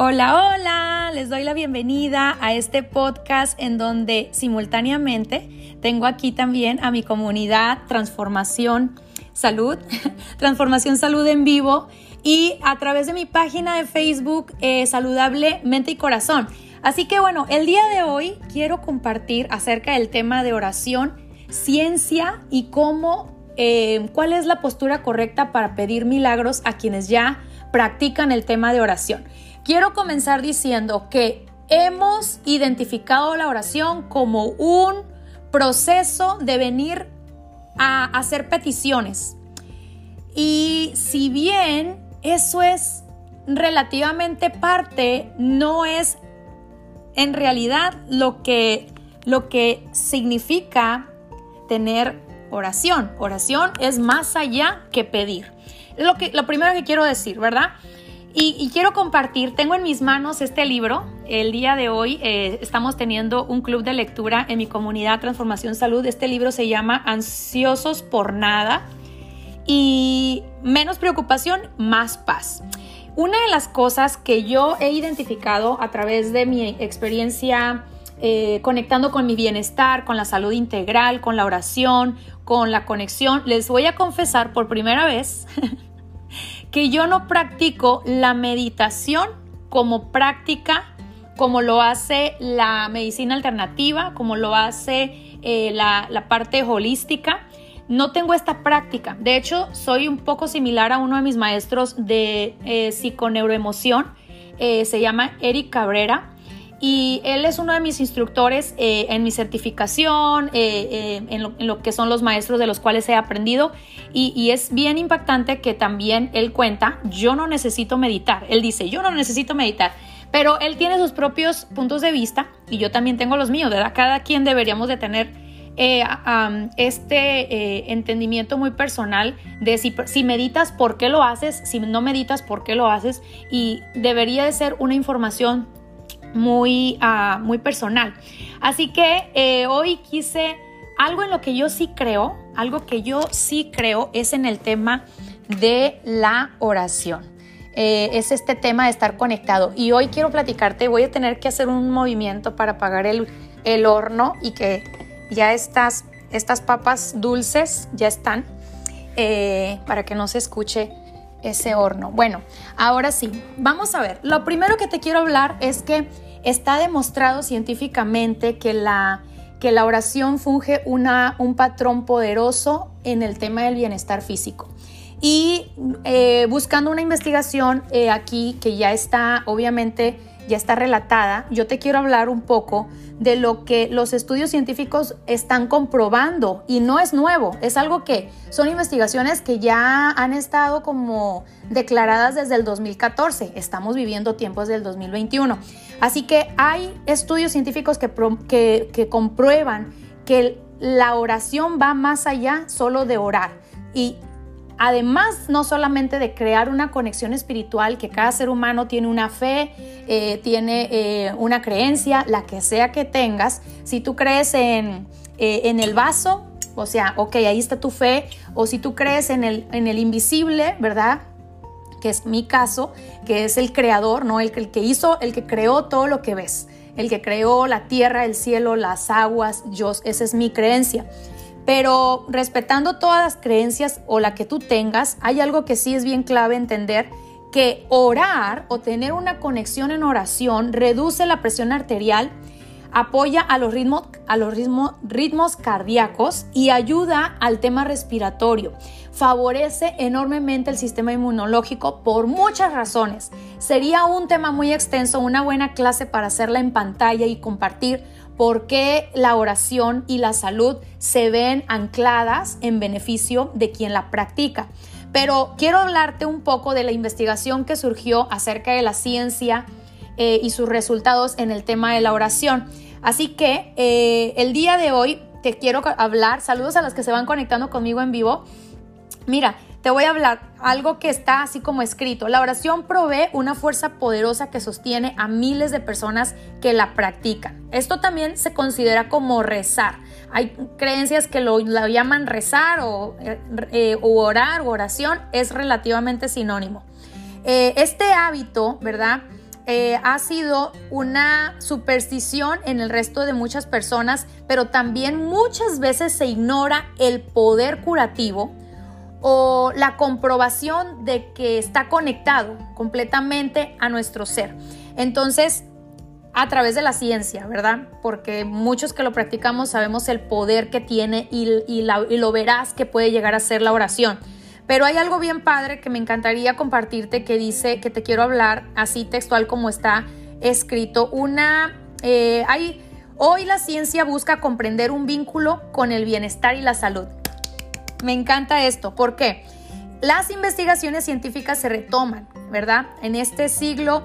Hola, hola, les doy la bienvenida a este podcast en donde simultáneamente tengo aquí también a mi comunidad Transformación Salud, Transformación Salud en vivo y a través de mi página de Facebook eh, Saludable Mente y Corazón. Así que bueno, el día de hoy quiero compartir acerca del tema de oración, ciencia y cómo, eh, cuál es la postura correcta para pedir milagros a quienes ya practican el tema de oración. Quiero comenzar diciendo que hemos identificado la oración como un proceso de venir a hacer peticiones. Y si bien eso es relativamente parte, no es en realidad lo que, lo que significa tener oración. Oración es más allá que pedir. Lo, que, lo primero que quiero decir, ¿verdad? Y, quiero compartir, tengo en mis manos este libro. El día de hoy eh, estamos teniendo un club de lectura en mi comunidad Transformación Salud. Este libro se llama Ansiosos por Nada y menos preocupación, más paz. Una de las cosas que yo he identificado a través de mi experiencia eh, conectando con mi bienestar, con la salud integral, con la oración, con la conexión, les voy a confesar por primera vez que yo no practico la meditación como práctica, como lo hace la medicina alternativa, como lo hace eh, la, parte holística. No tengo esta práctica. De hecho, soy un poco similar a uno de mis maestros de eh, psiconeuroemoción. Eh, se llama Eric Cabrera y él es uno de mis instructores eh, en mi certificación, eh, eh, en, lo, que son los maestros de los cuales he aprendido. Y, y, es bien impactante que también él cuenta, yo no necesito meditar. Él dice, yo no necesito meditar. Pero él tiene sus propios puntos de vista y yo también tengo los míos, ¿verdad? Cada quien deberíamos de tener este entendimiento muy personal de si, si meditas, por qué lo haces, si no meditas, por qué lo haces. Y debería de ser una información muy, ah, muy personal. Así que eh, hoy quise algo en lo que yo sí creo, algo que yo sí creo es en el tema de la oración. Eh, es este tema de estar conectado. Y hoy quiero platicarte, voy a tener que hacer un movimiento para apagar el, el horno y que ya estas, estas papas dulces ya están, eh, para que no se escuche ese horno. Bueno, ahora sí, vamos a ver. Lo primero que te quiero hablar es que está demostrado científicamente que la, que la oración funge una, un patrón poderoso en el tema del bienestar físico. Y eh, buscando una investigación eh, aquí que ya está, obviamente, ya está relatada, yo te quiero hablar un poco de lo que los estudios científicos están comprobando y no es nuevo, es algo que son investigaciones que ya han estado como declaradas desde el 2014, estamos viviendo tiempos del 2021. Así que hay estudios científicos que, que, comprueban que la oración va más allá solo de orar y además no solamente de crear una conexión espiritual, que cada ser humano tiene una fe, eh, tiene eh, una creencia, la que sea que tengas, si tú crees en, eh, en, el vaso, o sea, ok, ahí está tu fe, o si tú crees en el, en el invisible, ¿verdad? Que es mi caso, que es el creador, ¿no? El, el que hizo, el que creó todo lo que ves, el que creó la tierra, el cielo, las aguas, yo, esa es mi creencia. Pero respetando todas las creencias o la que tú tengas, hay algo que sí es bien clave entender que orar o tener una conexión en oración reduce la presión arterial, apoya a los, ritmos, a los ritmos cardíacos y ayuda al tema respiratorio. Favorece enormemente el sistema inmunológico por muchas razones. Sería un tema muy extenso, una buena clase para hacerla en pantalla y compartir por qué la oración y la salud se ven ancladas en beneficio de quien la practica. Pero quiero hablarte un poco de la investigación que surgió acerca de la ciencia eh, y sus resultados en el tema de la oración. Así que eh, el día de hoy te quiero hablar, saludos a los que se van conectando conmigo en vivo. Mira, te voy a hablar algo que está así como escrito. La oración provee una fuerza poderosa que sostiene a miles de personas que la practican. Esto también se considera como rezar. Hay creencias que lo, llaman rezar o, eh, orar o oración. Es relativamente sinónimo. Eh, este hábito, ¿verdad? eh, ha sido una superstición en el resto de muchas personas, pero también muchas veces se ignora el poder curativo o la comprobación de que está conectado completamente a nuestro ser. Entonces, a través de la ciencia, ¿verdad? Porque muchos que lo practicamos sabemos el poder que tiene y, lo verás que puede llegar a ser la oración. Pero hay algo bien padre que me encantaría compartirte que dice que te quiero hablar así textual como está escrito. Una, eh, hay, hoy la ciencia busca comprender un vínculo con el bienestar y la salud. Me encanta esto. ¿Por qué? Las investigaciones científicas se retoman, ¿verdad? En este siglo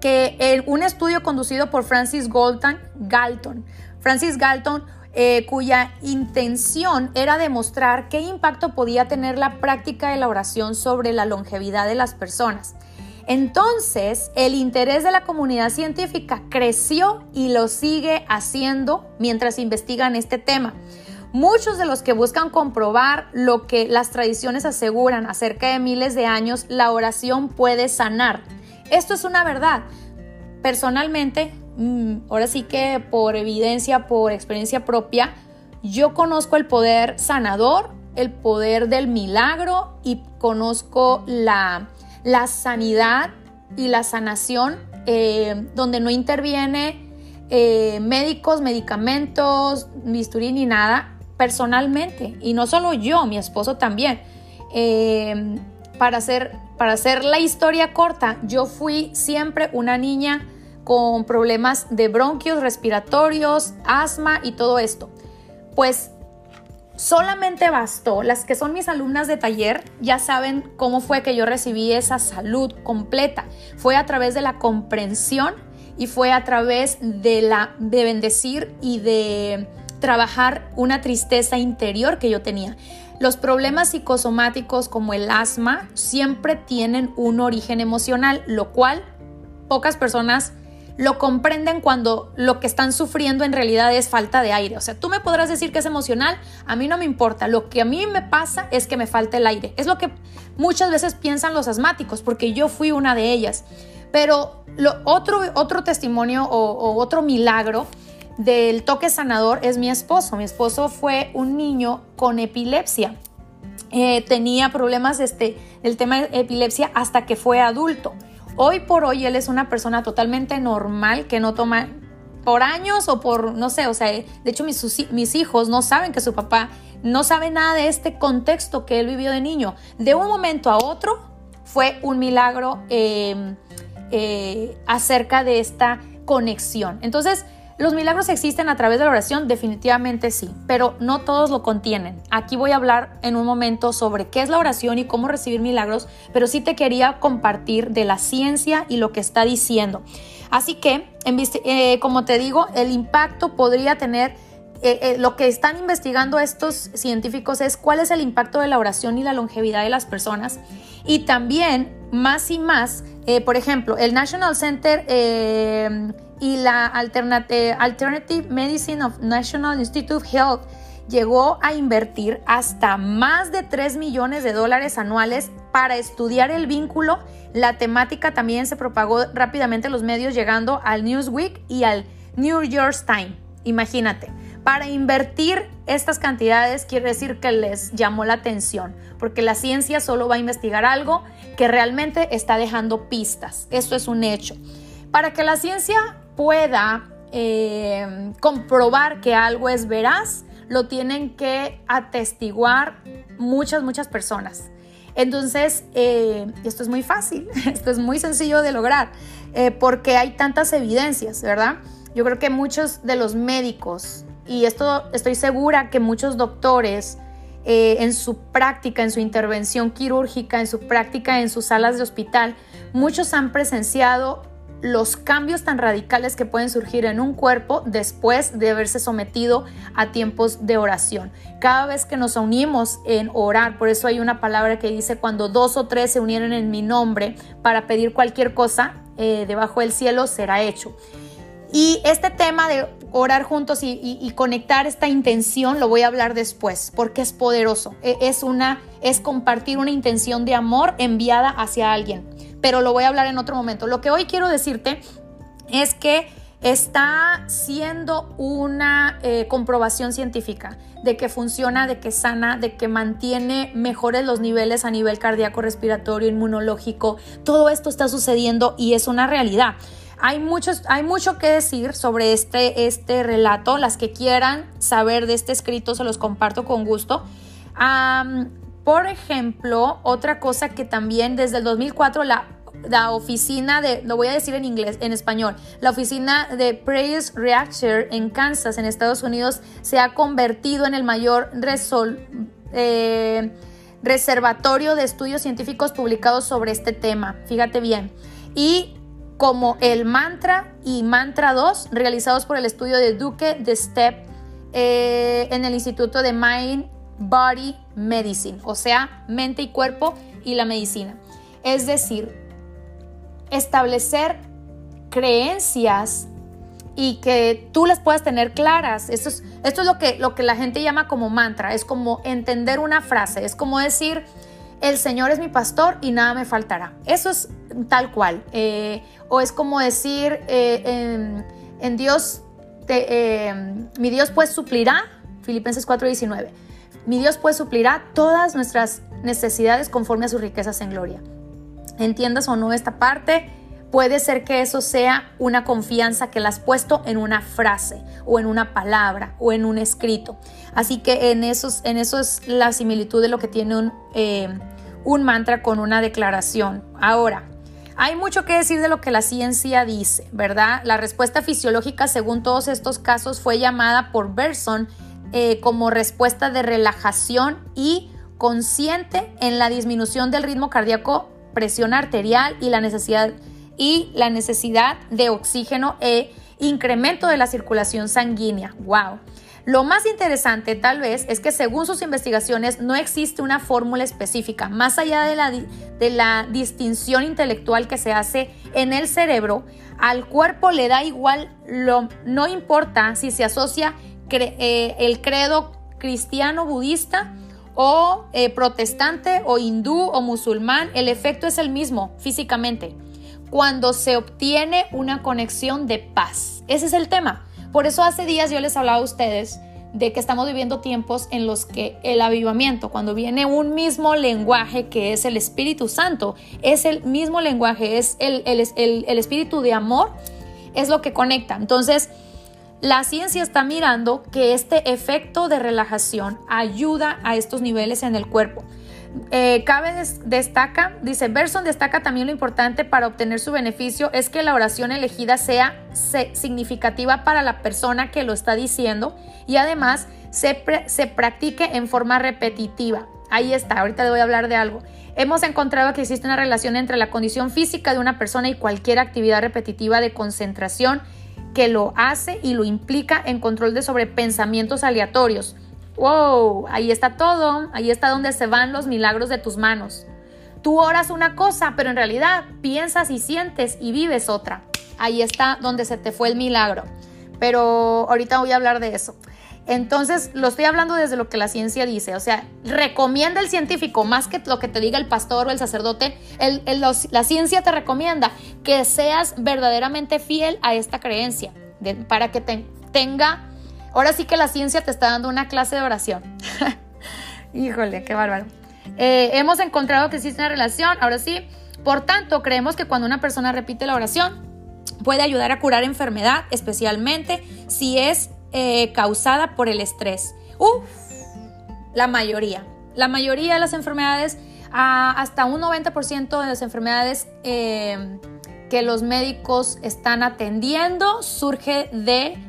que un estudio conducido por Francis Galton, Galton, Francis Galton eh, cuya intención era demostrar qué impacto podía tener la práctica de la oración sobre la longevidad de las personas. Entonces, el interés de la comunidad científica creció y lo sigue haciendo mientras investigan este tema. Muchos de los que buscan comprobar lo que las tradiciones aseguran acerca de miles de años, la oración puede sanar. Esto es una verdad. Personalmente, Mm, ahora sí que por evidencia, por experiencia propia, yo conozco el poder sanador, el poder del milagro y conozco la, sanidad y la sanación eh, donde no interviene eh, médicos, medicamentos, bisturí ni nada, personalmente. Y no solo yo, mi esposo también. Eh, para, hacer, para hacer la historia corta, yo fui siempre una niña con problemas de bronquios, respiratorios, asma y todo esto. Pues solamente bastó, las que son mis alumnas de taller ya saben cómo fue que yo recibí esa salud completa. Fue a través de la comprensión y fue a través de la de bendecir y de trabajar una tristeza interior que yo tenía. Los problemas psicosomáticos como el asma siempre tienen un origen emocional, lo cual pocas personas lo comprenden cuando lo que están sufriendo en realidad es falta de aire. O sea, tú me podrás decir que es emocional, a mí no me importa. Lo que a mí me pasa es que me falta el aire. Es lo que muchas veces piensan los asmáticos, porque yo fui una de ellas. Pero otro, otro testimonio o, otro milagro del toque sanador es mi esposo. Mi esposo fue un niño con epilepsia. Eh, tenía problemas este, del tema de epilepsia hasta que fue adulto. Hoy por hoy él es una persona totalmente normal que no toma por años o por, no sé, o sea, de hecho mis, mis hijos no saben que su papá no sabe nada de este contexto que él vivió de niño. De un momento a otro fue un milagro em, eh, acerca de esta conexión. Entonces, ¿Los milagros existen a través de la oración? Definitivamente sí, pero no todos lo contienen. Aquí voy a hablar en un momento sobre qué es la oración y cómo recibir milagros, pero sí te quería compartir de la ciencia y lo que está diciendo. Así que, eh, como te digo, el impacto podría tener eh, eh, lo que están investigando estos científicos es cuál es el impacto de la oración y la longevidad de las personas. Y también, más y más, por ejemplo, el National Center y la Alternative, Medicine of National Institute of Health llegó a invertir hasta más de 3 millones de dólares anuales para estudiar el vínculo. La temática también se propagó rápidamente en los medios llegando al Newsweek y al New York Times. Imagínate, para invertir estas cantidades quiere decir que les llamó la atención, porque la ciencia solo va a investigar algo que realmente está dejando pistas. Esto es un hecho. Para que la ciencia pueda eh, comprobar que algo es veraz, lo tienen que atestiguar muchas, muchas personas. Entonces, eh, esto es muy fácil, esto es muy sencillo de lograr, eh, porque hay tantas evidencias, ¿verdad? Yo creo que muchos de los médicos, y esto estoy segura que muchos doctores en su práctica, en su intervención quirúrgica, en su práctica en sus salas de hospital, muchos han presenciado los cambios tan radicales que pueden surgir en un cuerpo después de haberse sometido a tiempos de oración. Cada vez que nos unimos en orar, por eso hay una palabra que dice, cuando dos o tres se unieron en mi nombre para pedir cualquier cosa eh, debajo del cielo, será hecho. Y este tema de orar juntos y, conectar esta intención lo voy a hablar después, porque es poderoso. E, es, una, es compartir una intención de amor enviada hacia alguien pero lo voy a hablar en otro momento. Lo que hoy quiero decirte es que está siendo una eh, comprobación científica de que funciona, de que sana, de que mantiene mejores los niveles a nivel cardíaco, respiratorio, inmunológico. Todo esto está sucediendo y es una realidad. Hay, muchos, hay mucho que decir sobre este, este relato. Las que quieran saber de este escrito se los comparto con gusto. por ejemplo, otra cosa que también desde el 2004 la la oficina de, lo voy a decir en inglés, en español, la oficina de Praise Reactor en Kansas, en Estados Unidos, se ha convertido en el mayor eh, reservatorio de estudios científicos publicados sobre este tema. Fíjate bien. Y como el mantra y mantra 2, realizados por el estudio de Duque de Step eh, en el Instituto de Mind Body Medicine, o sea, mente y cuerpo y la medicina. Es decir, establecer creencias y que tú las puedas tener claras. Esto es, esto es lo, que, lo que la gente llama como mantra, es como entender una frase, es como decir, el Señor es mi pastor y nada me faltará. Eso es tal cual. Eh, o es como decir, eh, en, Dios, eh, mi Dios pues suplirá, Filipenses 4:19, mi Dios pues suplirá todas nuestras necesidades conforme a sus riquezas en gloria entiendas o no esta parte, puede ser que eso sea una confianza que la has puesto en una frase o en una palabra o en un escrito. Así que en, esos, en eso es la similitud de lo que tiene un, eh, un mantra con una declaración. Ahora, hay mucho que decir de lo que la ciencia dice, ¿verdad? La respuesta fisiológica, según todos estos casos, fue llamada por Berson eh, como respuesta de relajación y consciente en la disminución del ritmo cardíaco presión arterial y la necesidad, y la necesidad de oxígeno e incremento de la circulación sanguínea. ¡Wow! Lo más interesante tal vez es que según sus investigaciones no existe una fórmula específica, más allá de la, de la distinción intelectual que se hace en el cerebro, al cuerpo le da igual, lo, no importa si se asocia eh, el credo cristiano budista o eh, protestante o hindú o musulmán, el efecto es el mismo físicamente. Cuando se obtiene una conexión de paz. Ese es el tema. Por eso hace días yo les hablaba a ustedes de que estamos viviendo tiempos en los que el avivamiento, cuando viene un mismo lenguaje que es el Espíritu Santo, es el mismo lenguaje, es el, el Espíritu de amor, es lo que conecta. Entonces, la ciencia está mirando que este efecto de relajación ayuda a estos niveles en el cuerpo. Eh, cabe destaca, dice Berson destaca también lo importante para obtener su beneficio es que la oración elegida sea significativa para la persona que lo está diciendo y además se, se practique en forma repetitiva. Ahí está, ahorita le voy a hablar de algo. Hemos encontrado que existe una relación entre la condición física de una persona y cualquier actividad repetitiva de concentración que lo hace y lo implica en control de sobre pensamientos aleatorios. ¡Wow! Ahí está todo, ahí está donde se van los milagros de tus manos. Tú oras una cosa, pero en realidad piensas y sientes y vives otra. Ahí está donde se te fue el milagro. Pero ahorita voy a hablar de eso. Entonces, lo estoy hablando desde lo que la ciencia dice. O sea, recomienda el científico más que lo que te diga el pastor o el sacerdote. la ciencia te recomienda que seas verdaderamente fiel a esta creencia para que tenga... Ahora sí que la ciencia te está dando una clase de oración. Híjole, qué bárbaro. Eh, hemos encontrado que existe una relación. Ahora sí. Por tanto, creemos que cuando una persona repite la oración, puede ayudar a curar enfermedad, especialmente si es eh, causada por el estrés. Uf, la mayoría. La mayoría de las enfermedades, hasta un 90% de las enfermedades eh, que los médicos están atendiendo surge de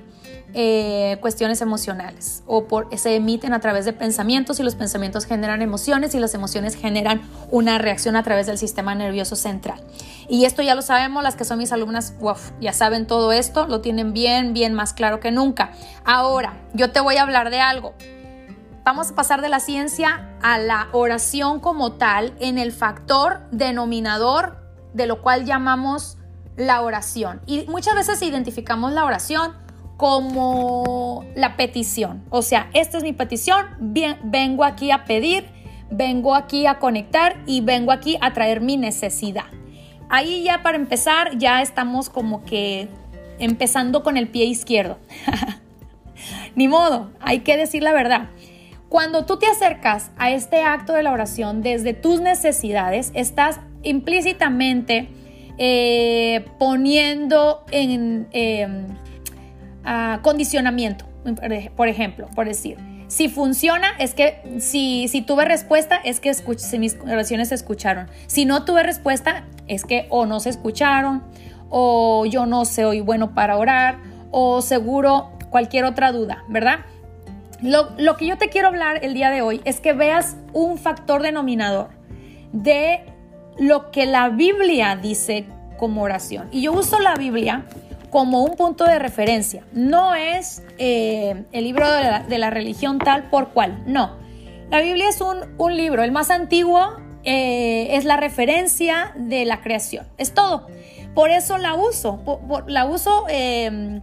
eh, cuestiones emocionales o por, se emiten a través de pensamientos y los pensamientos generan emociones y las emociones generan una reacción a través del sistema nervioso central. Y esto ya lo sabemos, las que son mis alumnas, ya saben todo esto, lo tienen bien, bien más claro que nunca. Ahora, yo te voy a hablar de algo. Vamos a pasar de la ciencia a la oración como tal en el factor denominador de lo cual llamamos la oración. Y muchas veces identificamos la oración como la petición. O sea, esta es mi petición, bien, vengo aquí a pedir, vengo aquí a conectar y vengo aquí a traer mi necesidad. ahí ya para empezar, ya estamos como que empezando con el pie izquierdo. Ni modo, hay que decir la verdad. Cuando tú te acercas a este acto de la oración desde tus necesidades, estás implícitamente eh, poniendo en em, condicionamiento, por ejemplo, por decir. Si funciona, es que si, si tuve respuesta, es que mis oraciones se escucharon. Si no tuve respuesta, es que o no se escucharon, o yo no soy bueno para orar, o seguro cualquier otra duda, ¿verdad? Lo, lo, que yo te quiero hablar el día de hoy es que veas un factor denominador de lo que la Biblia dice como oración. Y yo uso la Biblia como un punto de referencia. No es eh, el libro de la, religión tal por cual, no. La Biblia es un, libro, el más antiguo eh, es la referencia de la creación, es todo. Por eso la uso, la uso em,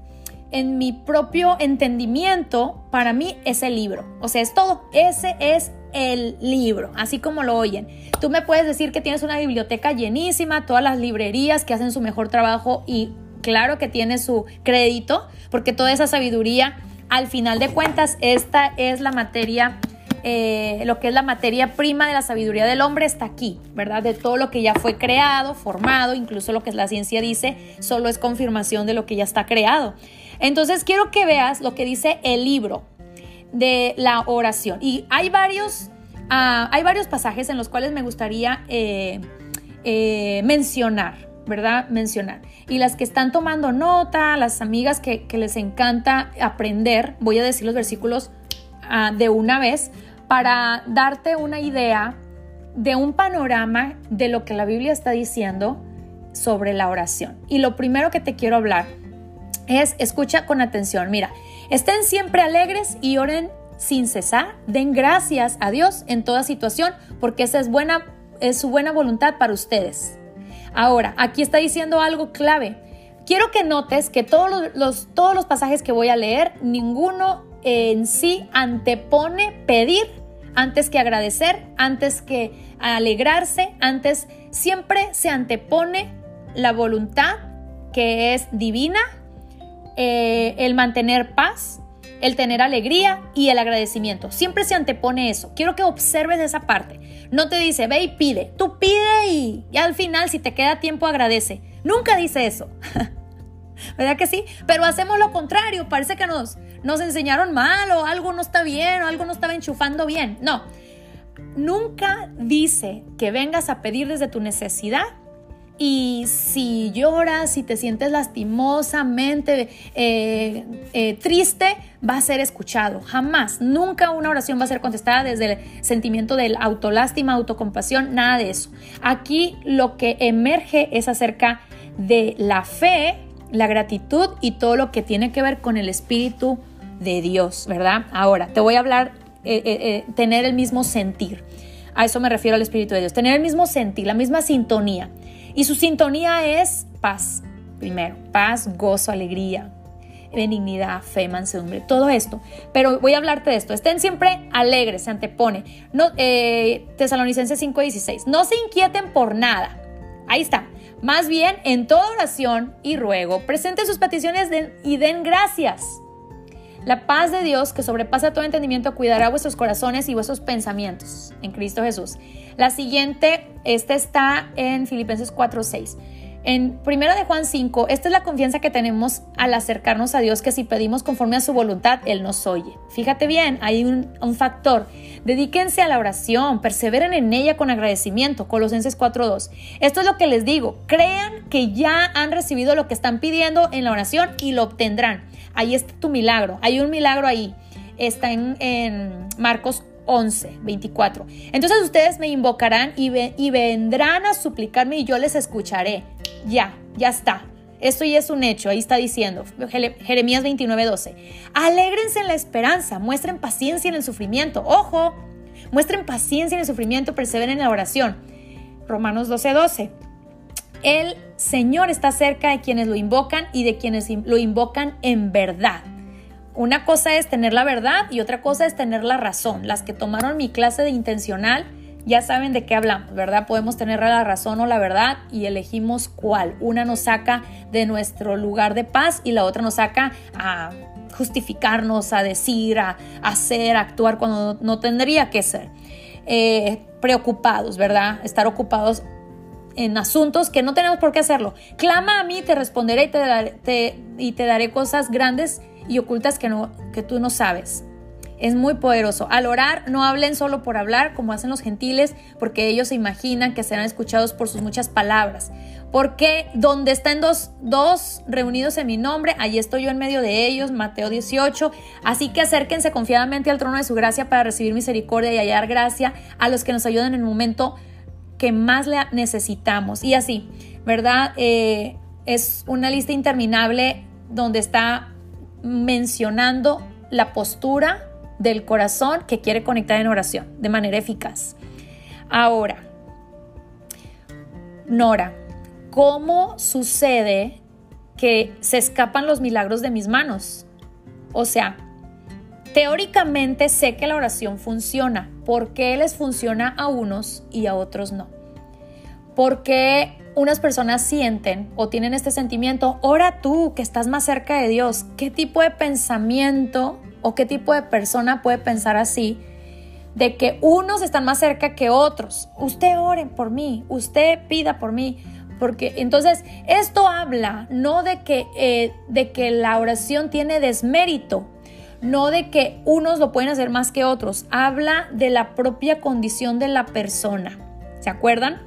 en mi propio entendimiento, para mí es el libro, o sea, es todo, ese es el libro, así como lo oyen. Tú me puedes decir que tienes una biblioteca llenísima, todas las librerías que hacen su mejor trabajo y claro que tiene su crédito, porque toda esa sabiduría, al final de cuentas, esta es la materia, eh, lo que es la materia prima de la sabiduría del hombre está aquí, ¿verdad? De todo lo que ya fue creado, formado, incluso lo que la ciencia dice, solo es confirmación de lo que ya está creado. Entonces quiero que veas lo que dice el libro de la oración. Y hay varios, ah, hay varios pasajes en los cuales me gustaría eh, eh, mencionar. ¿Verdad? Mencionar. Y las que están tomando nota, las amigas que, les encanta aprender, voy a decir los versículos ah, de una vez para darte una idea de un panorama de lo que la Biblia está diciendo sobre la oración. Y lo primero que te quiero hablar es, escucha con atención, mira, estén siempre alegres y oren sin cesar, den gracias a Dios en toda situación, porque esa es buena es su buena voluntad para ustedes. Ahora, aquí está diciendo algo clave. Quiero que notes que todos los, todos los pasajes que voy a leer, ninguno en sí antepone pedir antes que agradecer, antes que alegrarse, antes siempre se antepone la voluntad que es divina, eh, el mantener paz, el tener alegría y el agradecimiento. Siempre se antepone eso. Quiero que observes esa parte. No te dice, ve y pide. Tú pide y, al final, si te queda tiempo, agradece. Nunca dice eso. ¿Verdad que sí? Pero hacemos lo contrario. Parece que nos, nos enseñaron mal o algo no está bien o algo no estaba enchufando bien. No. Nunca dice que vengas a pedir desde tu necesidad y si lloras, si te sientes lastimosamente eh, eh, triste, va a ser escuchado. Jamás, nunca una oración va a ser contestada desde el sentimiento del autolástima, autocompasión, nada de eso. Aquí lo que emerge es acerca de la fe, la gratitud y todo lo que tiene que ver con el Espíritu de Dios, ¿verdad? Ahora, te voy a hablar, eh, tener el mismo sentir. A eso me refiero al Espíritu de Dios, tener el mismo sentir, la misma sintonía. Y su sintonía es paz, primero, paz, gozo, alegría, benignidad, fe, mansedumbre, todo esto. Pero voy a hablarte de esto. Estén siempre alegres, se antepone. No, eh, Tesalonicenses 5:16. No se inquieten por nada. Ahí está. Más bien, en toda oración y ruego, presenten sus peticiones y den gracias. La paz de Dios, que sobrepasa todo entendimiento, cuidará vuestros corazones y vuestros pensamientos en Cristo Jesús. La siguiente, esta está en Filipenses 4:6. En 1 de Juan 5, esta es la confianza que tenemos al acercarnos a Dios, que si pedimos conforme a su voluntad, Él nos oye. Fíjate bien, hay un, factor. Dedíquense a la oración, perseveren en ella con agradecimiento. Colosenses 4.2. Esto es lo que les digo. Crean que ya han recibido lo que están pidiendo en la oración y lo obtendrán. Ahí está tu milagro. Hay un milagro ahí. Está en, Marcos 11, 24. Entonces ustedes me invocarán y vendrán a suplicarme y yo les escucharé. Ya, ya está. Esto ya es un hecho, ahí está diciendo Jeremías 29, 12. Alégrense en la esperanza, muestren paciencia en el sufrimiento. Ojo, muestren paciencia en el sufrimiento, perseveren en la oración. Romanos 12, 12. El Señor está cerca de quienes lo invocan y de quienes lo invocan en verdad. Una cosa es tener la verdad y otra cosa es tener la razón. Las que tomaron mi clase de intencional ya saben de qué hablamos, ¿verdad? Podemos tener la razón o la verdad y elegimos cuál. Una nos saca de nuestro lugar de paz y la otra nos saca a justificarnos, a decir, a hacer, a actuar cuando no, tendría que ser. Eh, preocupados, ¿verdad? Estar ocupados en asuntos que no tenemos por qué hacerlo. Clama a mí, te responderé y te daré, y te daré cosas grandes y ocultas que, no, que tú no sabes. Es muy poderoso. Al orar, no hablen solo por hablar, como hacen los gentiles, porque ellos se imaginan que serán escuchados por sus muchas palabras. Porque donde están dos, dos reunidos en mi nombre, allí estoy yo en medio de ellos, Mateo 18. Así que acérquense confiadamente al trono de su gracia para recibir misericordia y hallar gracia a los que nos ayudan en el momento que más le necesitamos. Y así, ¿verdad? Eh, es una lista interminable donde está mencionando la postura del corazón que quiere conectar en oración de manera eficaz. Ahora, Nora, ¿cómo sucede que se escapan los milagros de mis manos? O sea, teóricamente sé que la oración funciona. ¿Por qué les funciona a unos y a otros no? Porque unas personas sienten o tienen este sentimiento, ora tú que estás más cerca de Dios. ¿Qué tipo de pensamiento o qué tipo de persona puede pensar así? De que unos están más cerca que otros. Usted ore por mí, usted pida por mí. Porque entonces esto habla no de que, eh, de que la oración tiene desmérito, no de que unos lo pueden hacer más que otros, habla de la propia condición de la persona. ¿Se acuerdan?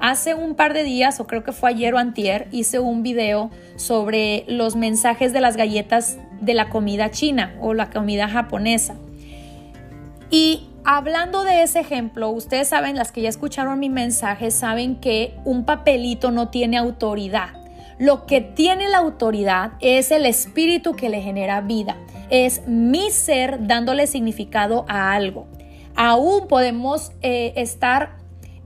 Hace un par de días, o creo que fue ayer o antier, hice un video sobre los mensajes de las galletas de la comida china o la comida japonesa. Y hablando de ese ejemplo, ustedes saben, las que ya escucharon mi mensaje, saben que un papelito no tiene autoridad. Lo que tiene la autoridad es el espíritu que le genera vida. Es mi ser dándole significado a algo. Aún podemos eh, estar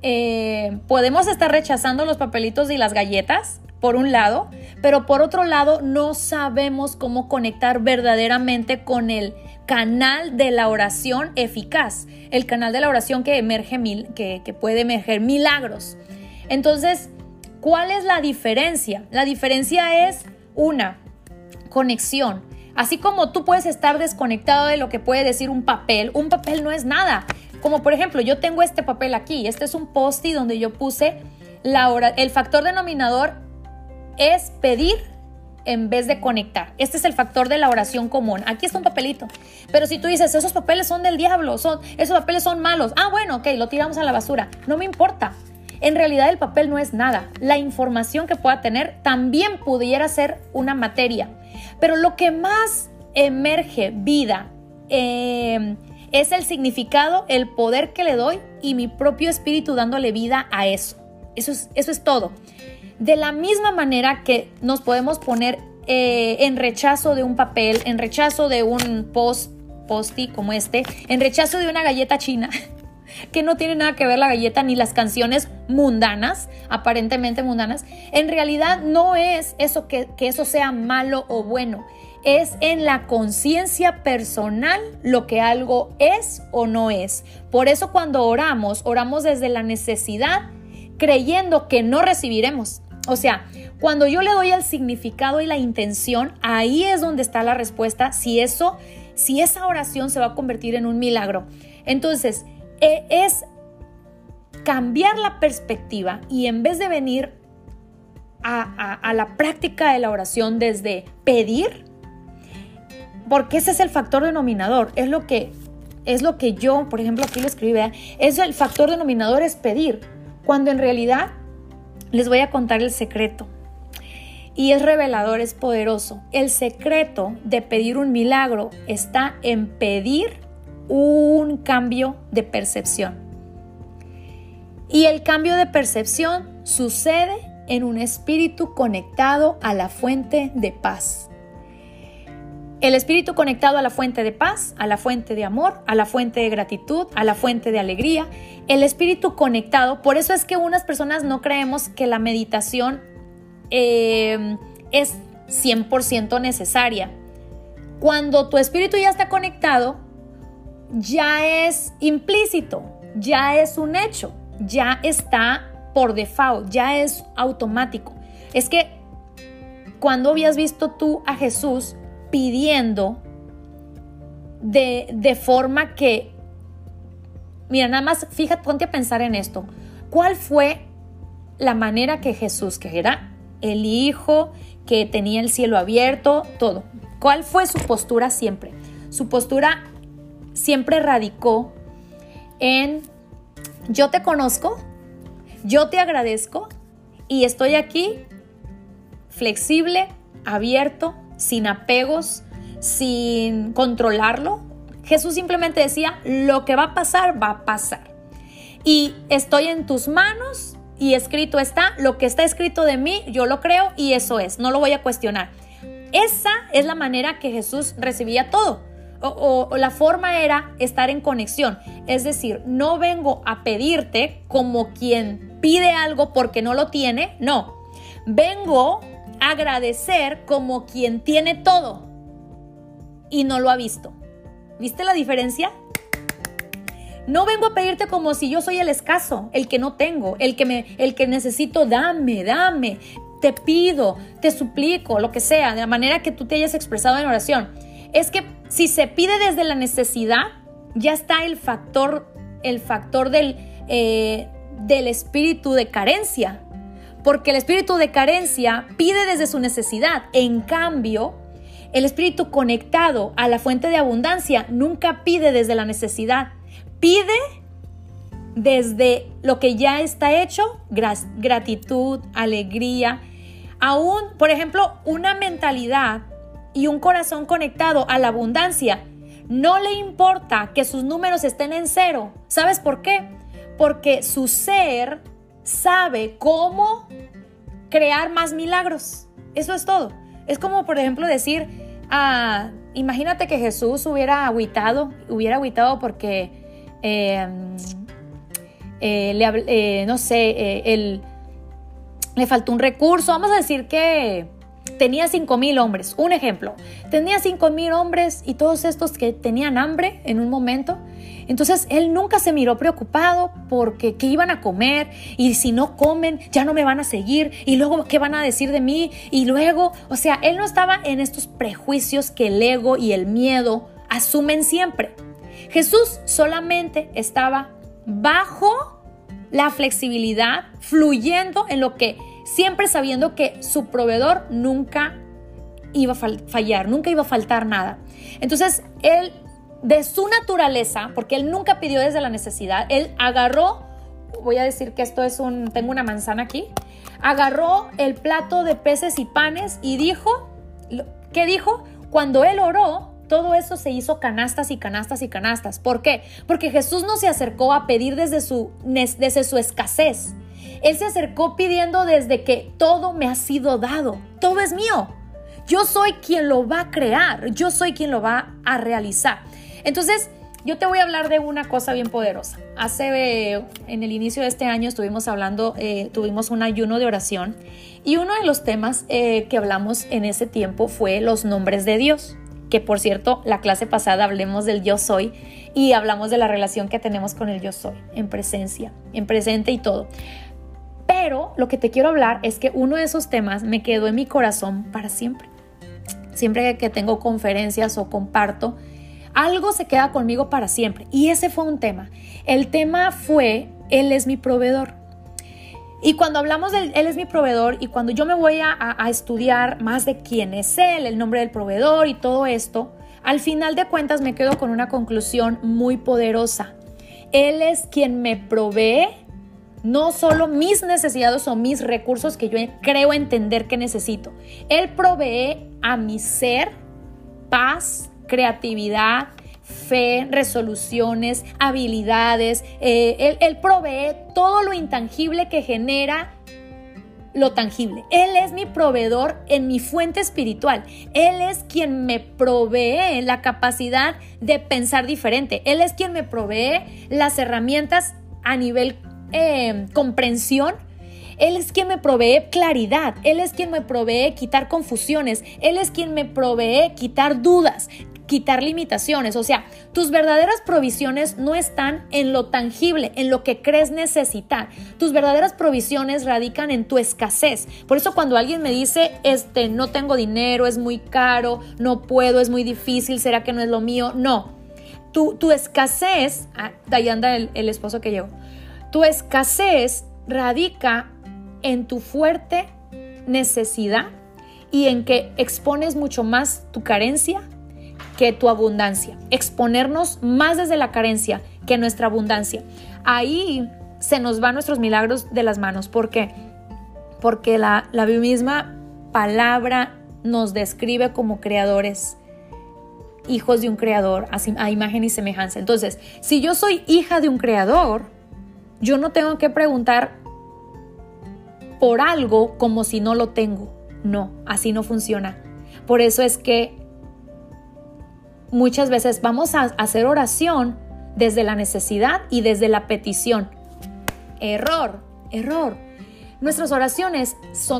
eh, podemos estar rechazando los papelitos y las galletas, por un lado, pero por otro lado no sabemos cómo conectar verdaderamente con el canal de la oración eficaz, el canal de la oración que emerge mil, que, que puede emerger milagros. Entonces, ¿cuál es la diferencia? La diferencia es una conexión. Así como tú puedes estar desconectado de lo que puede decir un papel, un papel no es nada. Como por ejemplo, yo tengo este papel aquí, este es un post donde yo puse la hora, el factor denominador es pedir en vez de conectar. Este es el factor de la oración común. Aquí está un papelito. Pero si tú dices, esos papeles son del diablo, son, esos papeles son malos. Ah, bueno, ok, lo tiramos a la basura. No me importa. En realidad el papel no es nada. La información que pueda tener también pudiera ser una materia. Pero lo que más emerge vida, eh, es el significado, el poder que le doy y mi propio espíritu dándole vida a eso. Eso es, todo. De la misma manera que nos podemos poner eh, en rechazo de un papel, en rechazo de un post, posti como este, en rechazo de una galleta china, que no tiene nada que ver la galleta ni las canciones mundanas, aparentemente mundanas, en realidad no es eso que eso sea malo o bueno es en la conciencia personal lo que algo es o no es. Por eso cuando oramos, oramos desde la necesidad, creyendo que no recibiremos. O sea, cuando yo le doy el significado y la intención, ahí es donde está la respuesta si eso, si esa oración se va a convertir en un milagro. Entonces, e, es cambiar la perspectiva y en vez de venir a, a la práctica de la oración desde pedir, porque ese es el factor denominador, es lo que es lo que yo, por ejemplo, aquí lo escribí, es el factor denominador es pedir, cuando en realidad les voy a contar el secreto. Y es revelador, es poderoso. El secreto de pedir un milagro está en pedir un cambio de percepción. Y el cambio de percepción sucede en un espíritu conectado a la fuente de paz. El espíritu conectado a la fuente de paz, a la fuente de amor, a la fuente de gratitud, a la fuente de alegría. El espíritu conectado, por eso es que unas personas no creemos que la meditación eh, es 100% necesaria. Cuando tu espíritu ya está conectado, ya es implícito. ya es un hecho, ya está por default, ya es automático. Es que cuando habías visto tú a Jesús pidiendo de, de forma que, mira, nada más, fíjate, ponte a pensar en esto. ¿Cuál fue la manera que Jesús, que era el Hijo, que tenía el cielo abierto, todo? ¿Cuál fue su postura siempre? Su postura siempre radicó en yo te conozco, yo te agradezco y estoy aquí flexible, abierto, sin apegos, sin controlarlo. Jesús simplemente decía, lo que va a pasar, va a pasar. Y estoy en tus manos y escrito está, lo que está escrito de mí, yo lo creo y eso es, no lo voy a cuestionar. Esa es la manera que Jesús recibía todo. O, la forma era estar en conexión. Es decir, no vengo a pedirte como quien pide algo porque no lo tiene, no. Vengo agradecer como quien tiene todo y no lo ha visto. ¿Viste la diferencia? No vengo a pedirte como si yo soy el escaso, el que no tengo, el que me el que necesito, dame, dame. Te pido, te suplico, lo que sea, de la manera que tú te hayas expresado en oración. Es que si se pide desde la necesidad, ya está el factor, el factor del, eh, del espíritu de carencia. Porque el espíritu de carencia pide desde su necesidad. En cambio, el espíritu conectado a la fuente de abundancia nunca pide desde la necesidad, pide desde lo que ya está hecho, gratitud, alegría. Aún, por ejemplo, una mentalidad y un corazón conectado a la abundancia, no le importa que sus números estén en cero. ¿Sabes por qué? Porque su ser sabe cómo crear más milagros. Eso es todo. Es como, por ejemplo, decir, imagínate que Jesús hubiera aguitado, hubiera aguitado porque, em, eh, le, eh, no sé, eh, le faltó un recurso. Vamos a decir que tenía cinco mil hombres. Un ejemplo, tenía cinco mil hombres y todos estos que tenían hambre en un momento entonces él nunca se miró preocupado porque qué iban a comer y si no comen ya no me van a seguir y luego qué van a decir de mí y luego, o sea, él no estaba en estos prejuicios que el ego y el miedo asumen siempre. Jesús solamente estaba bajo la flexibilidad, fluyendo en lo que siempre sabiendo que su proveedor nunca iba a fallar, nunca iba a faltar nada. Entonces, él de su naturaleza, porque él nunca pidió desde la necesidad, él agarró, voy a decir que esto es un, tengo una manzana aquí, agarró el plato de peces y panes y dijo, ¿qué dijo? Cuando él oró, todo eso se hizo canastas y canastas y canastas. ¿Por qué? Porque Jesús no se acercó a pedir desde su, desde su escasez. Él se acercó pidiendo desde que todo me ha sido dado, todo es mío. Yo soy quien lo va a crear, yo soy quien lo va a realizar. Entonces, yo te voy a hablar de una cosa bien poderosa. Hace, en el inicio de este año estuvimos hablando, eh, tuvimos un ayuno de oración y uno de los temas eh, que hablamos en ese tiempo fue los nombres de Dios. Que por cierto, la clase pasada hablemos del yo soy y hablamos de la relación que tenemos con el yo soy, en presencia, en presente y todo. Pero lo que te quiero hablar es que uno de esos temas me quedó en mi corazón para siempre. Siempre que tengo conferencias o comparto, algo se queda conmigo para siempre. Y ese fue un tema. El tema fue, Él es mi proveedor. Y cuando hablamos de Él es mi proveedor y cuando yo me voy a, a, estudiar más de quién es Él, el nombre del proveedor y todo esto, al final de cuentas me quedo con una conclusión muy poderosa. Él es quien me provee no solo mis necesidades o mis recursos que yo creo entender que necesito. Él provee a mi ser paz, creatividad, fe, resoluciones, habilidades. Eh, él, provee todo lo intangible que genera lo tangible. Él es mi proveedor en mi fuente espiritual. Él es quien me provee la capacidad de pensar diferente. Él es quien me provee las herramientas a nivel eh, comprensión él es quien me provee claridad, Él es quien me provee quitar confusiones, Él es quien me provee quitar dudas, quitar limitaciones. O sea, tus verdaderas provisiones no están en lo tangible, en lo que crees necesitar. Tus verdaderas provisiones radican en tu escasez. Por eso cuando alguien me dice, este, no tengo dinero, es muy caro, no puedo, es muy difícil, ¿será que no es lo mío? No. Tu, tu escasez, ah, ahí anda el, el esposo que llegó, tu escasez radica en tu fuerte necesidad y en que expones mucho más tu carencia que tu abundancia. Exponernos más desde la carencia que nuestra abundancia. Ahí se nos van nuestros milagros de las manos. ¿Por qué? Porque la, la misma palabra nos describe como creadores, hijos de un creador, a imagen y semejanza. Entonces, si yo soy hija de un creador, yo no tengo que preguntar por algo como si no lo tengo. No, así no funciona. Por eso es que muchas veces vamos a hacer oración desde la necesidad y desde la petición. Error, error. Nuestras oraciones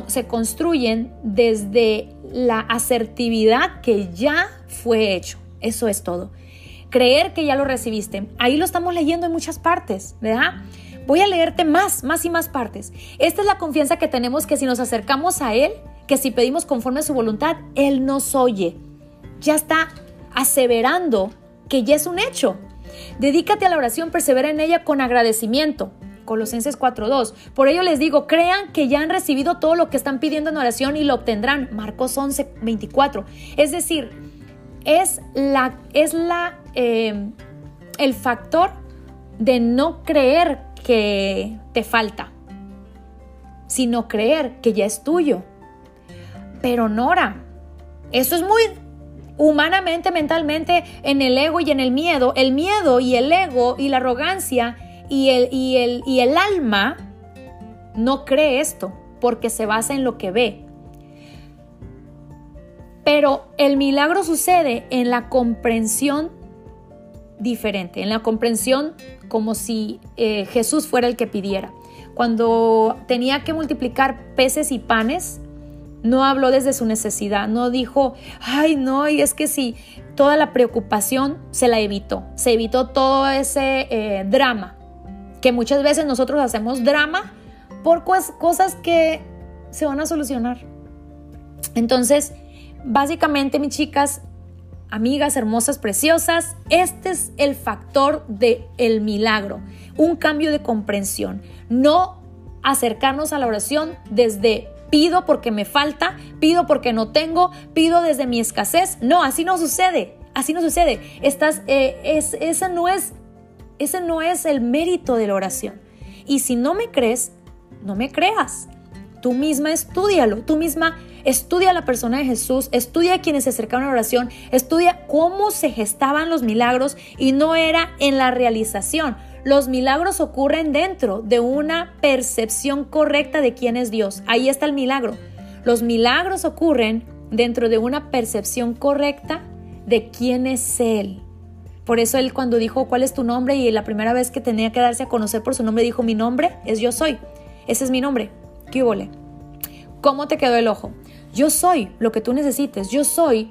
se construyen desde la asertividad que ya fue hecho. Eso es todo. Creer que ya lo recibiste. Ahí lo estamos leyendo en muchas partes, ¿verdad? Voy a leerte más, más y más partes. Esta es la confianza que tenemos que si nos acercamos a Él, que si pedimos conforme a su voluntad, Él nos oye. Ya está aseverando que ya es un hecho. Dedícate a la oración, persevera en ella con agradecimiento. Colosenses 4.2. Por ello les digo, crean que ya han recibido todo lo que están pidiendo en oración y lo obtendrán. Marcos 11.24. Es decir, es la, es la, eh, el factor de no creer que te falta, sino creer que ya es tuyo. Pero Nora, eso es muy humanamente, mentalmente, en el ego y en el miedo. El miedo y el ego y la arrogancia y el, y el, y el alma no cree esto porque se basa en lo que ve. Pero el milagro sucede en la comprensión diferente, en la comprensión como si eh, Jesús fuera el que pidiera. Cuando tenía que multiplicar peces y panes, no habló desde su necesidad, no dijo, ay no, y es que si toda la preocupación se la evitó, se evitó todo ese eh, drama, que muchas veces nosotros hacemos drama por cosas que se van a solucionar. Entonces, básicamente, mis chicas, amigas hermosas, preciosas, este es el factor del el milagro, un cambio de comprensión, no acercarnos a la oración desde pido porque me falta, pido porque no tengo, pido desde mi escasez. No, así no sucede, así no sucede. Estás, eh, es, esa no es, ese no es el mérito de la oración. Y si no me crees, no me creas. Tú misma estudialo, tú misma estudia a la persona de Jesús, estudia a quienes se acercaron a la oración, estudia cómo se gestaban los milagros y no era en la realización. Los milagros ocurren dentro de una percepción correcta de quién es Dios. Ahí está el milagro. Los milagros ocurren dentro de una percepción correcta de quién es Él. Por eso él cuando dijo cuál es tu nombre y la primera vez que tenía que darse a conocer por su nombre dijo mi nombre es yo soy. Ese es mi nombre. ¿Qué ¿Cómo te quedó el ojo? Yo soy lo que tú necesites. Yo soy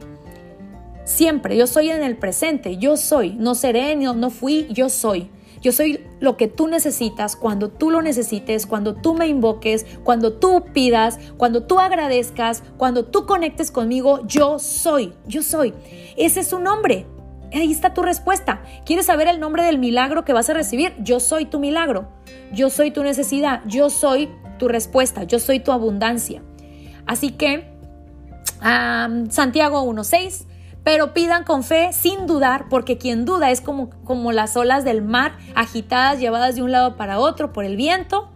siempre. Yo soy en el presente. Yo soy. No seré, no, no fui. Yo soy. Yo soy lo que tú necesitas cuando tú lo necesites, cuando tú me invoques, cuando tú pidas, cuando tú agradezcas, cuando tú conectes conmigo. Yo soy. Yo soy. Ese es su nombre. Ahí está tu respuesta. ¿Quieres saber el nombre del milagro que vas a recibir? Yo soy tu milagro. Yo soy tu necesidad. Yo soy tu respuesta, yo soy tu abundancia. Así que, Santiago 1.6, pero pidan con fe sin dudar, porque quien duda es como, como las olas del mar agitadas, llevadas de un lado para otro por el viento.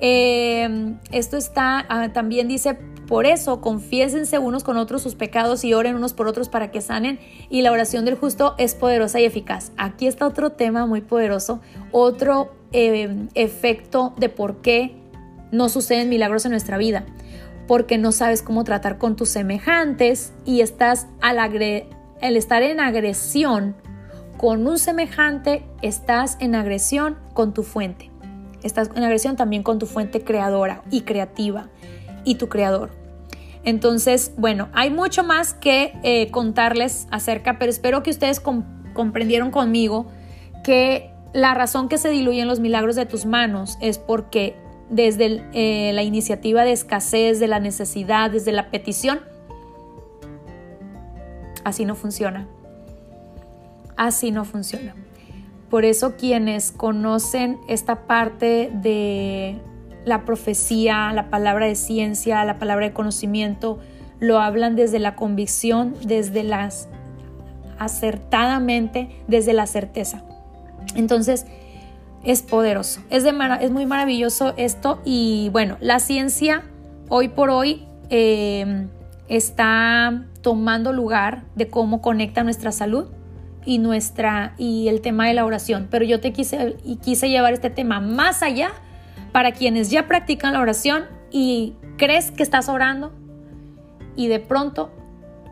Em, esto está, ah, también dice, por eso confiésense unos con otros sus pecados y oren unos por otros para que sanen. Y la oración del justo es poderosa y eficaz. Aquí está otro tema muy poderoso, otro em, efecto de por qué no suceden milagros en nuestra vida, porque no sabes cómo tratar con tus semejantes y estás al, estar en agresión con un semejante, estás en agresión con tu fuente. Estás en agresión también con tu fuente creadora y creativa y tu creador. Entonces, bueno, hay mucho más que eh, contarles acerca, pero espero que ustedes comprendieron conmigo que la razón que se diluyen los milagros de tus manos es porque desde eh, la iniciativa de escasez, de la necesidad, desde la petición, así no funciona. Así no funciona. Por eso quienes conocen esta parte de la profecía, la palabra de ciencia, la palabra de conocimiento, lo hablan desde la convicción, desde las acertadamente, desde la certeza. Entonces, es poderoso, es, de es muy maravilloso esto y bueno, la ciencia hoy por hoy eh, está tomando lugar de cómo conecta nuestra salud y nuestra y el tema de la oración, pero yo te quise y quise llevar este tema más allá para quienes ya practican la oración y crees que estás orando y de pronto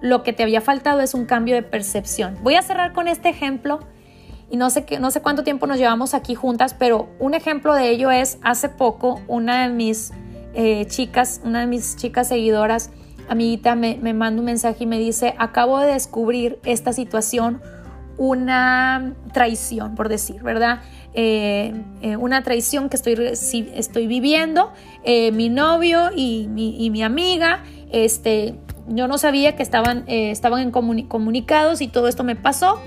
lo que te había faltado es un cambio de percepción. Voy a cerrar con este ejemplo y no sé, qué, no sé cuánto tiempo nos llevamos aquí juntas, pero un ejemplo de ello es hace poco una de mis eh, chicas, una de mis chicas seguidoras, amiguita, me, me manda un mensaje y me dice, acabo de descubrir esta situación, una traición, por decir, ¿verdad? Eh, eh, una traición que estoy, estoy viviendo, mi novio y mi, y mi, amiga, este, yo no sabía que estaban, estaban en comunicados y todo esto me pasó.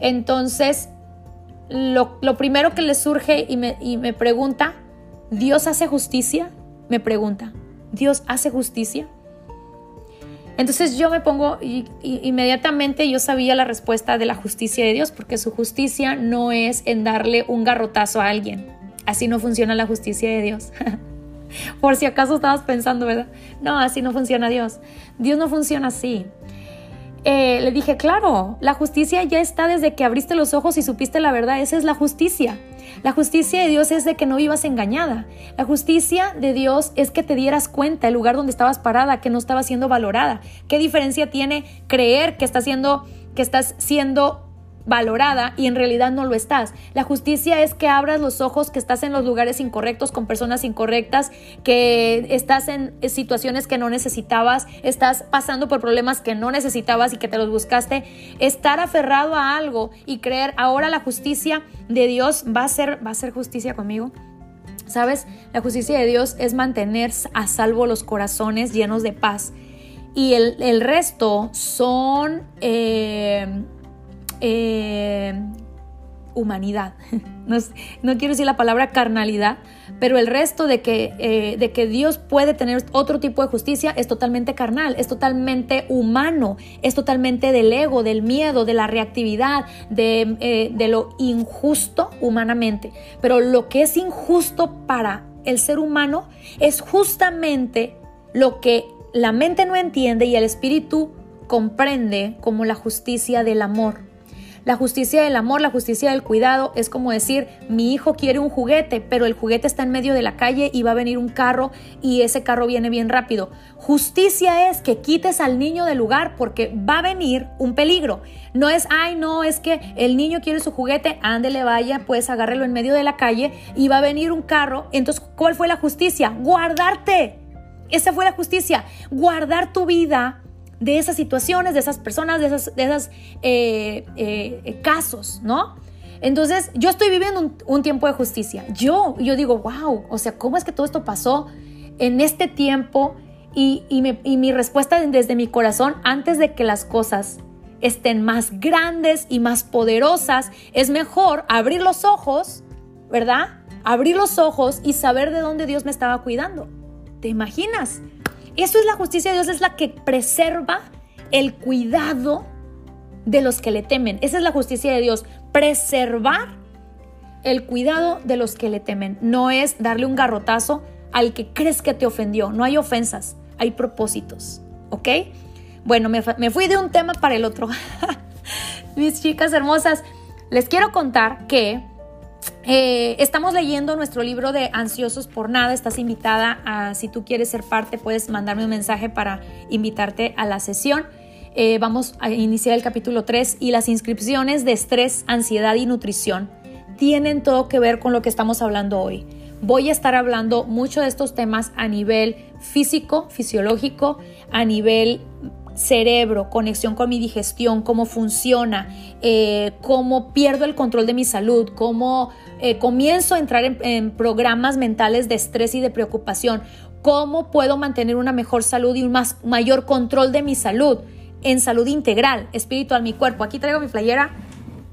Entonces, lo, primero que le surge y me, y me pregunta, ¿Dios hace justicia? Me pregunta, ¿Dios hace justicia? Entonces yo me pongo, y, inmediatamente yo sabía la respuesta de la justicia de Dios, porque su justicia no es en darle un garrotazo a alguien. Así no funciona la justicia de Dios. Por si acaso estabas pensando, ¿verdad? No, así no funciona Dios. Dios no funciona así. Eh, le dije, claro, la justicia ya está desde que abriste los ojos y supiste la verdad, esa es la justicia. La justicia de Dios es de que no vivas engañada. La justicia de Dios es que te dieras cuenta el lugar donde estabas parada, que no estaba siendo valorada. ¿Qué diferencia tiene creer que estás siendo, que estás siendo valorada y en realidad no lo estás. La justicia es que abras los ojos, que estás en los lugares incorrectos con personas incorrectas, que estás en situaciones que no necesitabas, estás pasando por problemas que no necesitabas y que te los buscaste. Estar aferrado a algo y creer ahora la justicia de Dios va a ser, va a ser justicia conmigo. ¿Sabes? La justicia de Dios es mantener a salvo los corazones llenos de paz. Y el, resto son... Eh, eh, humanidad. No, quiero decir la palabra carnalidad, pero el resto de que, eh, de que Dios puede tener otro tipo de justicia es totalmente carnal, es totalmente humano, es totalmente del ego, del miedo, de la reactividad, eh, de lo injusto humanamente. Pero lo que es injusto para el ser humano es justamente lo que la mente no entiende y el espíritu comprende como la justicia del amor. La justicia del amor, la justicia del cuidado es como decir, mi hijo quiere un juguete, pero el juguete está en medio de la calle y va a venir un carro y ese carro viene bien rápido. Justicia es que quites al niño del lugar porque va a venir un peligro. No es, ay, no, es que el niño quiere su juguete, ándele, vaya, pues agárrelo en medio de la calle y va a venir un carro. Entonces, ¿cuál fue la justicia? Guardarte. Esa fue la justicia, guardar tu vida de esas situaciones, de esas personas, de esos de esas, eh, eh, casos, ¿no? Entonces, yo estoy viviendo un, tiempo de justicia. Yo, yo digo, wow, o sea, ¿cómo es que todo esto pasó en este tiempo? Y, y mi respuesta desde mi corazón, antes de que las cosas estén más grandes y más poderosas, es mejor abrir los ojos, ¿verdad? Abrir los ojos y saber de dónde Dios me estaba cuidando. ¿Te imaginas? Eso es la justicia de Dios, es la que preserva el cuidado de los que le temen. Esa es la justicia de Dios, preservar el cuidado de los que le temen. No es darle un garrotazo al que crees que te ofendió. No hay ofensas, hay propósitos. ¿Ok? Bueno, me, me fui de un tema para el otro. Mis chicas hermosas, les quiero contar que eh, estamos leyendo nuestro libro de Ansiosos por Nada. Estás invitada a, si tú quieres ser parte, puedes mandarme un mensaje para invitarte a la sesión. Eh, vamos a iniciar el capítulo 3 y las inscripciones de estrés, ansiedad y nutrición tienen todo que ver con lo que estamos hablando hoy. voy a estar hablando mucho de estos temas a nivel físico, fisiológico, a nivel cerebro, conexión con mi digestión, cómo funciona, eh, cómo pierdo el control de mi salud, cómo eh, comienzo a entrar en, programas mentales de estrés y de preocupación, cómo puedo mantener una mejor salud y un más, mayor control de mi salud en salud integral, espiritual, mi cuerpo. Aquí traigo mi playera,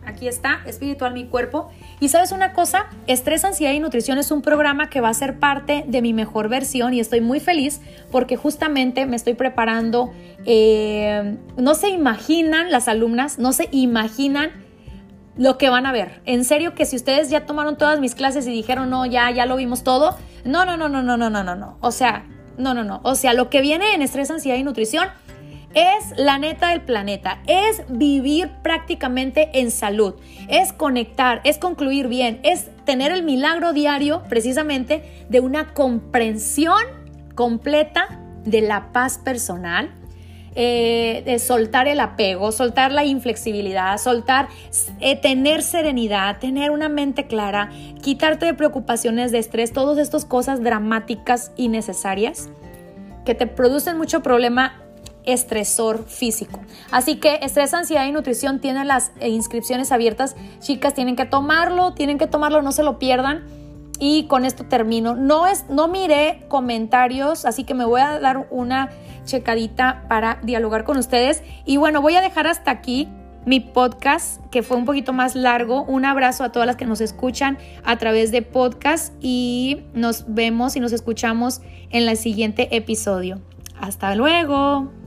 aquí está, espiritual, mi cuerpo. Y sabes una cosa, Estrés, Ansiedad y Nutrición es un programa que va a ser parte de mi mejor versión y estoy muy feliz porque justamente me estoy preparando, eh, no se imaginan las alumnas, no se imaginan lo que van a ver. En serio que si ustedes ya tomaron todas mis clases y dijeron, no, ya, ya lo vimos todo, no, no, no, no, no, no, no, no, no. O sea, no, no, no. O sea, lo que viene en Estrés, Ansiedad y Nutrición es la neta del planeta, es vivir prácticamente en salud, es conectar, es concluir bien, es tener el milagro diario precisamente de una comprensión completa de la paz personal, eh, de soltar el apego, soltar la inflexibilidad, soltar, eh, tener serenidad, tener una mente clara, quitarte de preocupaciones, de estrés, todas estas cosas dramáticas y necesarias que te producen mucho problema estresor físico. Así que estrés, ansiedad y nutrición tienen las inscripciones abiertas. Chicas, tienen que tomarlo, tienen que tomarlo, no se lo pierdan. Y con esto termino. No es no miré comentarios, así que me voy a dar una checadita para dialogar con ustedes. Y bueno, voy a dejar hasta aquí mi podcast, que fue un poquito más largo. Un abrazo a todas las que nos escuchan a través de podcast y nos vemos y nos escuchamos en el siguiente episodio. Hasta luego.